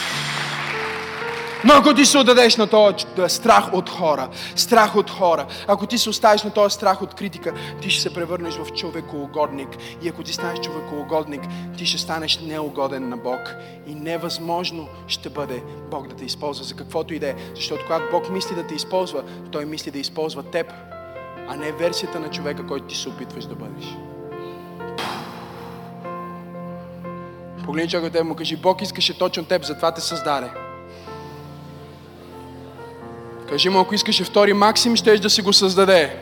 Но ако ти се отдадеш на този страх от хора, страх от хора, ако ти се оставиш на този страх от критика, ти ще се превърнеш в човекоугодник. И ако ти станеш човекоугодник, ти ще станеш неугоден на Бог. И невъзможно ще бъде Бог да те използва за каквото и да е. Защото когато Бог мисли да те използва, Той мисли да използва теб, а не версията на човека, който ти се опитваш да бъдеш. Погледни човека, му кажи, Бог искаше точно теб, затова те създаде. Кажи му, ако искаше втори Максим, ще да си го създаде.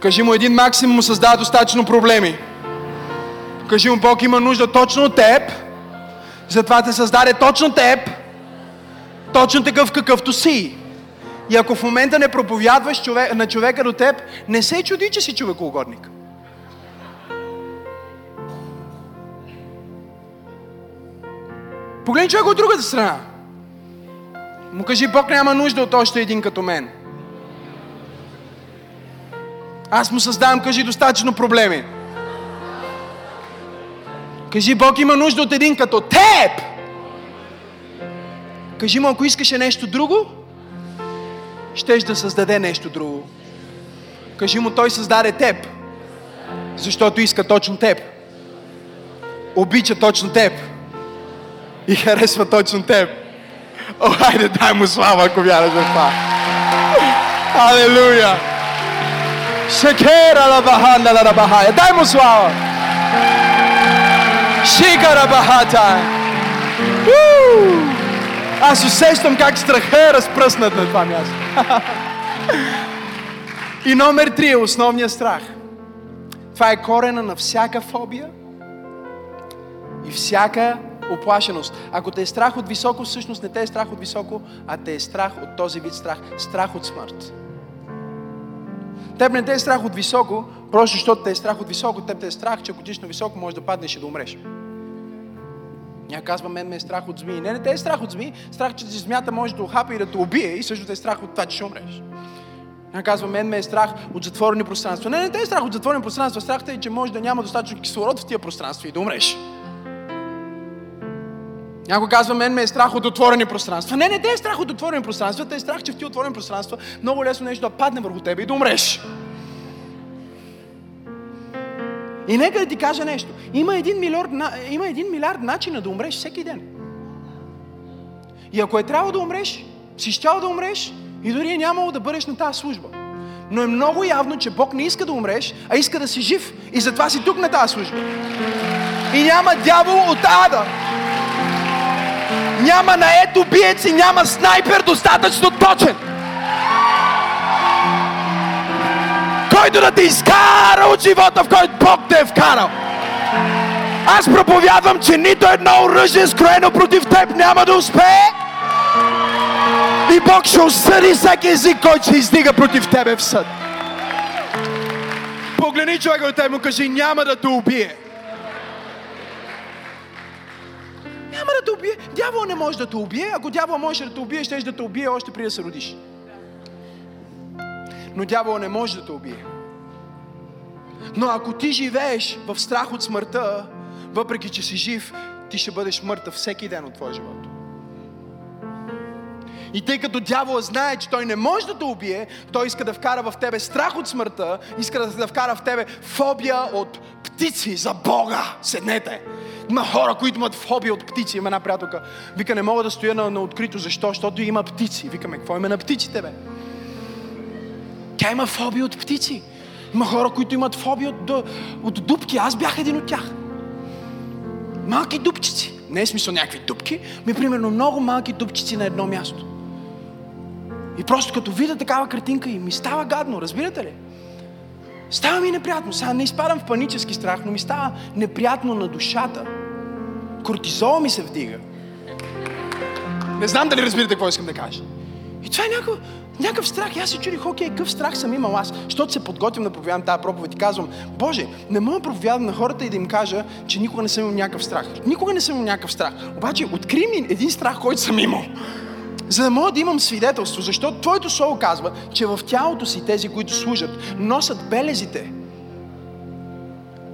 Кажи му, един Максим му създава достатъчно проблеми. Кажи му, Бог има нужда точно от теб, затова те създаде точно теб, точно такъв какъвто си. И ако в момента не проповядваш човек, на човека до теб, не се чуди, че си човекоугодник. Погледни човек от другата страна. Му кажи, Бог няма нужда от още един като мен. Аз му създавам, кажи, достатъчно проблеми. Кажи, Бог има нужда от един като теб. Кажи му, ако искаше нещо друго, щеш да създаде нещо друго. Кажи му, той създаде теб, защото иска точно теб. Обича точно теб. И харесва точно теб. О, хайде, дай му слава, ако вярваш в това. Алелуя! Шекера ла баханда ла бахая. Дай му слава! Шикара бахата! Аз усещам как страха е разпръснат на това място. И номер три е основният страх. Това е корена на всяка фобия и всяка оплашеност. Ако те е страх от високо, всъщност не те е страх от високо, а те е страх от този вид страх. Страх от смърт. Теб не те е страх от високо, просто защото те е страх от високо. Теб те е страх, че ако тиш на високо, може да паднеш и да умреш. Ня казва, мен ме е страх от змии. Не, не те е страх от змии. Страх, че змията може да ухапа и да те убие и също те е страх от това, че ще умреш. Ня казва, мен ме е страх от затворени пространства. Не, не те е страх от затворени пространства. Страхът е, че може да няма достатъчно кислород в тия пространства и да умреш. Някой казва, мен ме е страх от отворени пространства. Не, не те е страх от отворени пространства, те е страх, че в тия отворени пространства много лесно нещо да падне върху тебе и да умреш. И нека да ти кажа нещо. Има един милиард, има един милиард начина да умреш всеки ден. И ако е трябва да умреш, си щял да умреш и дори е нямало да бъдеш на тази служба. Но е много явно, че Бог не иска да умреш, а иска да си жив. И затова си тук на тази служба. И няма дявол от ада. Няма наед убиец и няма снайпер достатъчно точен. който да те изкара от живота, в който Бог те е вкарал. Аз проповядвам, че нито едно оръжие, скроено против теб, няма да успее. И Бог ще осъди всеки език, който се издига против тебе в съд. Погледни човека от теб му кажи, няма да те убие. Няма да те убие. Дявол не може да те убие. Ако дявол може да те убие, ще да те убие още преди да се родиш. Но дявол не може да те убие. Но ако ти живееш в страх от смъртта, въпреки че си жив, ти ще бъдеш мъртъв всеки ден от твоя живот. И тъй като дявола знае, че той не може да те убие, той иска да вкара в тебе страх от смъртта, иска да вкара в тебе фобия от птици за Бога. Седнете. Има хора, които имат фобия от птици. Има една приятелка. Вика, не мога да стоя на, на открито. Защо? Защото има птици. Викаме, какво има на птиците, бе? Тя има фобия от птици. Има хора, които имат фобия от, от дупки. Аз бях един от тях. Малки дупчици. Не е смисъл някакви дупки, ми примерно много малки дупчици на едно място. И просто като видя такава картинка и ми става гадно, разбирате ли? Става ми неприятно. Сега не изпадам в панически страх, но ми става неприятно на душата. Кортизола ми се вдига. Не знам дали разбирате какво искам да кажа. И това е някакво, някакъв страх. И аз се чудих, окей, какъв страх съм имал аз. Защото се подготвям да проповядам тази проповед и казвам, Боже, не мога да проповядам на хората и да им кажа, че никога не съм имал някакъв страх. Никога не съм имал някакъв страх. Обаче, откри ми един страх, който съм имал. За да мога да имам свидетелство, защото Твоето Слово казва, че в тялото си тези, които служат, носят белезите.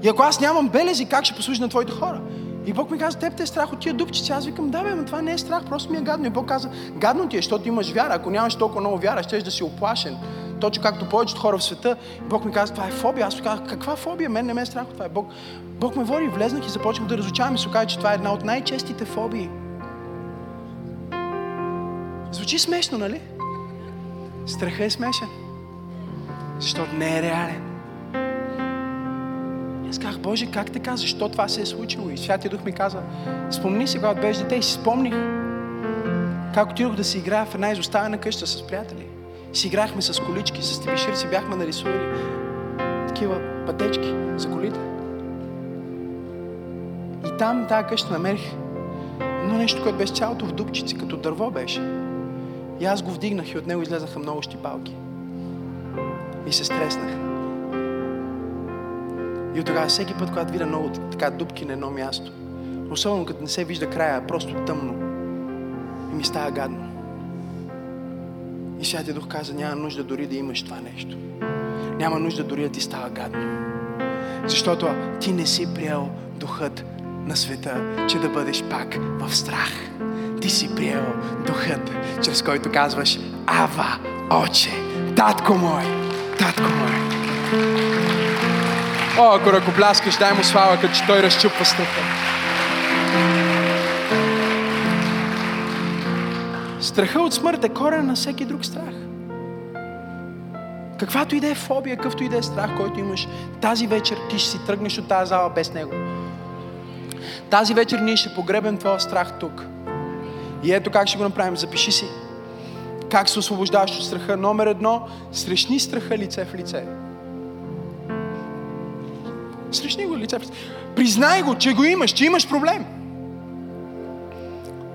И ако аз нямам белези, как ще послужа на Твоите хора? И Бог ми каза, теб те е страх от тия дупчици. Аз викам, да, бе, но това не е страх, просто ми е гадно. И Бог каза, гадно ти е, защото имаш вяра. Ако нямаш толкова много вяра, ще да си оплашен. Точно както повечето хора в света. И Бог ми каза, това е фобия. Аз казах, каква фобия? Мен не ме е страх от това. Е Бог, Бог ме води, влезнах и започнах да разучавам и се оказа, че това е една от най-честите фобии. Звучи смешно, нали? Страха е смешен. Защото не е реален. Аз казах, Боже, как така? Защо това се е случило? И Святия Дух ми каза, спомни си, когато беше дете и си спомних. как отидох да си играя в една изоставена къща с приятели. Си играхме с колички, с тибишир си бяхме нарисували такива пътечки за колите. И там, тази къща, намерих едно нещо, което беше цялото в дупчици, като дърво беше. И аз го вдигнах и от него излезнаха много щипалки. И се стреснах. И от тогава всеки път, когато видя много така дупки на едно място, особено като не се вижда края, просто тъмно, и ми става гадно. И Святия Дух каза, няма нужда дори да имаш това нещо. Няма нужда дори да ти става гадно. Защото ти не си приел духът на света, че да бъдеш пак в страх. Ти си приел духът, чрез който казваш Ава, Оче, Татко мой, Татко мой. О, ако ръкопляскаш, дай му слава, като че той разчупва страха. Страха от смърт е корен на всеки друг страх. Каквато и да е фобия, какъвто и да е страх, който имаш, тази вечер ти ще си тръгнеш от тази зала без него. Тази вечер ние ще погребем твоя страх тук. И ето как ще го направим. Запиши си. Как се освобождаваш от страха? Номер едно, срещни страха лице в лице. Срещни го лице в лице. Признай го, че го имаш, че имаш проблем.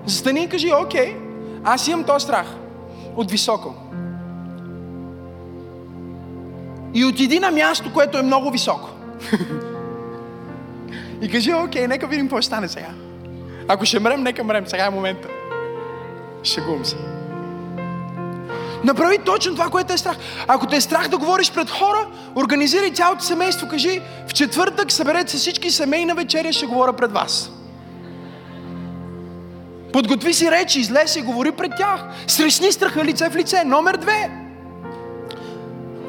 Застани и кажи, окей, аз имам този страх от високо. И отиди на място, което е много високо. <laughs> и кажи, окей, нека видим какво ще стане сега. Ако ще мрем, нека мрем. Сега е момента. Шегувам се. Направи точно това, което е страх. Ако те е страх да говориш пред хора, организирай цялото семейство. Кажи, в четвъртък съберете се всички семейна вечеря, ще говоря пред вас. Подготви си речи, излез и говори пред тях. Срещни страха лице в лице. Номер две.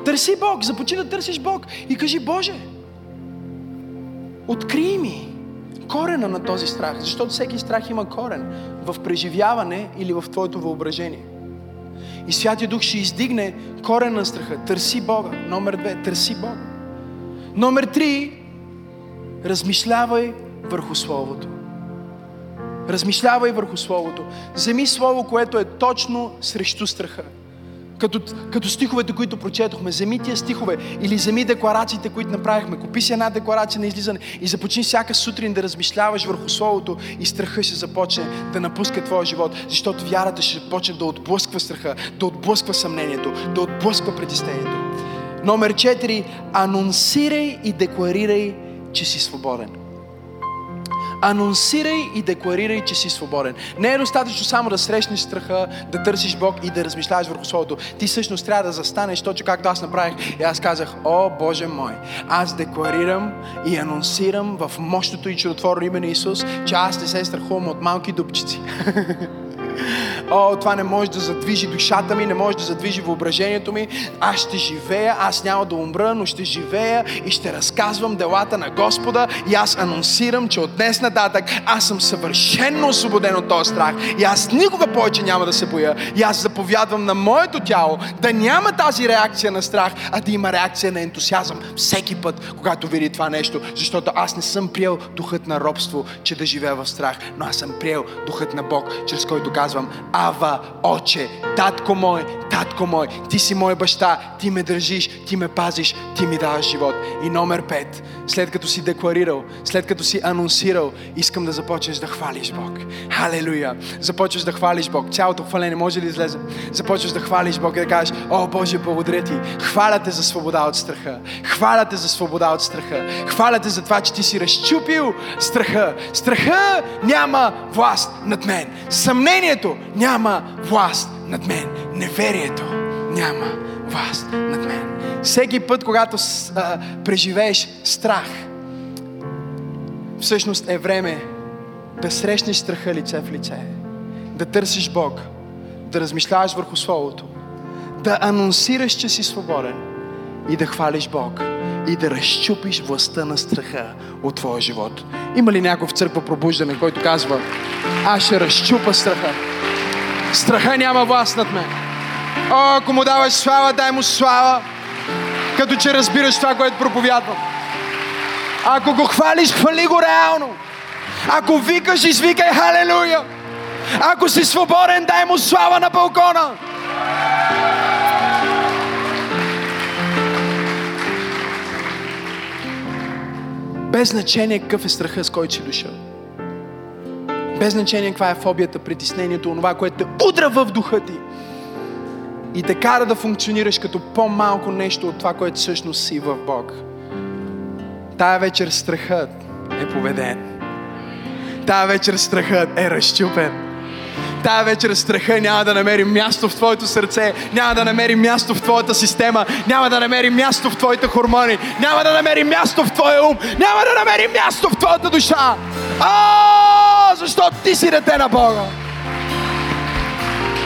Търси Бог, започни да търсиш Бог и кажи, Боже, открий ми корена на този страх, защото всеки страх има корен в преживяване или в твоето въображение. И Святия Дух ще издигне корен на страха. Търси Бога. Номер две, търси Бога. Номер три, размишлявай върху Словото. Размишлявай върху Словото. Вземи Слово, което е точно срещу страха. Като, като стиховете, които прочетохме, вземи тия стихове или вземи декларациите, които направихме. Купи си една декларация на излизане и започни всяка сутрин да размишляваш върху Словото и страха ще започне да напуска твоя живот, защото вярата ще почне да отблъсква страха, да отблъсква съмнението, да отблъсква притеснението. Номер 4. Анонсирай и декларирай, че си свободен. Анонсирай и декларирай, че си свободен. Не е достатъчно само да срещнеш страха, да търсиш Бог и да размишляваш върху Словото. Ти всъщност трябва да застанеш точно както аз направих. И аз казах, о Боже мой, аз декларирам и анонсирам в мощното и чудотворно име на Исус, че аз не се страхувам от малки дупчици. <laughs> О, това не може да задвижи душата ми, не може да задвижи въображението ми. Аз ще живея, аз няма да умра, но ще живея и ще разказвам делата на Господа и аз анонсирам, че от днес нататък аз съм съвършенно освободен от този страх и аз никога повече няма да се боя. И аз заповядвам на моето тяло да няма тази реакция на страх, а да има реакция на ентусиазъм всеки път, когато види това нещо, защото аз не съм приел духът на робство, че да живея в страх, но аз съм приел духът на Бог, чрез който казвам, Ава, Оче, Татко мой, Татко мой, ти си мой баща, ти ме държиш, ти ме пазиш, ти ми даваш живот. И номер пет, след като си декларирал, след като си анонсирал, искам да започнеш да хвалиш Бог. Халелуя! Започваш да хвалиш Бог. Цялото хваление може ли излезе? Започваш да хвалиш Бог и да кажеш, О, Боже, благодаря ти. Хваля те за свобода от страха. Хваля те за свобода от страха. Хваля те за това, че ти си разчупил страха. Страха няма власт над мен. Съмнението няма власт над мен. Неверието няма власт над мен. Всеки път, когато а, преживееш страх, всъщност е време да срещнеш страха лице в лице, да търсиш Бог, да размишляваш върху Словото, да анонсираш, че си свободен и да хвалиш Бог и да разчупиш властта на страха от твоя живот. Има ли някой в църква пробуждане, който казва, аз ще разчупа страха. Страха няма власт над мен. О, ако му даваш слава, дай му слава, като че разбираш това, което проповядвам. Ако го хвалиш, хвали го реално. Ако викаш, извикай халелуя. Ако си свободен, дай му слава на балкона. Без значение какъв е страха, с който си дошъл. Без значение каква е фобията, притеснението, онова, което те удра в духа ти. И те кара да функционираш като по-малко нещо от това, което всъщност си в Бог. Тая вечер страхът е победен. Тая вечер страхът е разчупен. Тая вечер страха няма да намери място в твоето сърце, няма да намери място в твоята система, няма да намери място в твоите хормони, няма да намери място в твоя ум, няма да намери място в твоята душа. А, защото ти си дете на Бога.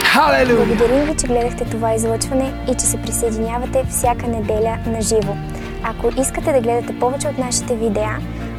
Халелуя! Благодарим ви, че гледахте това излъчване и че се присъединявате всяка неделя на живо. Ако искате да гледате повече от нашите видеа,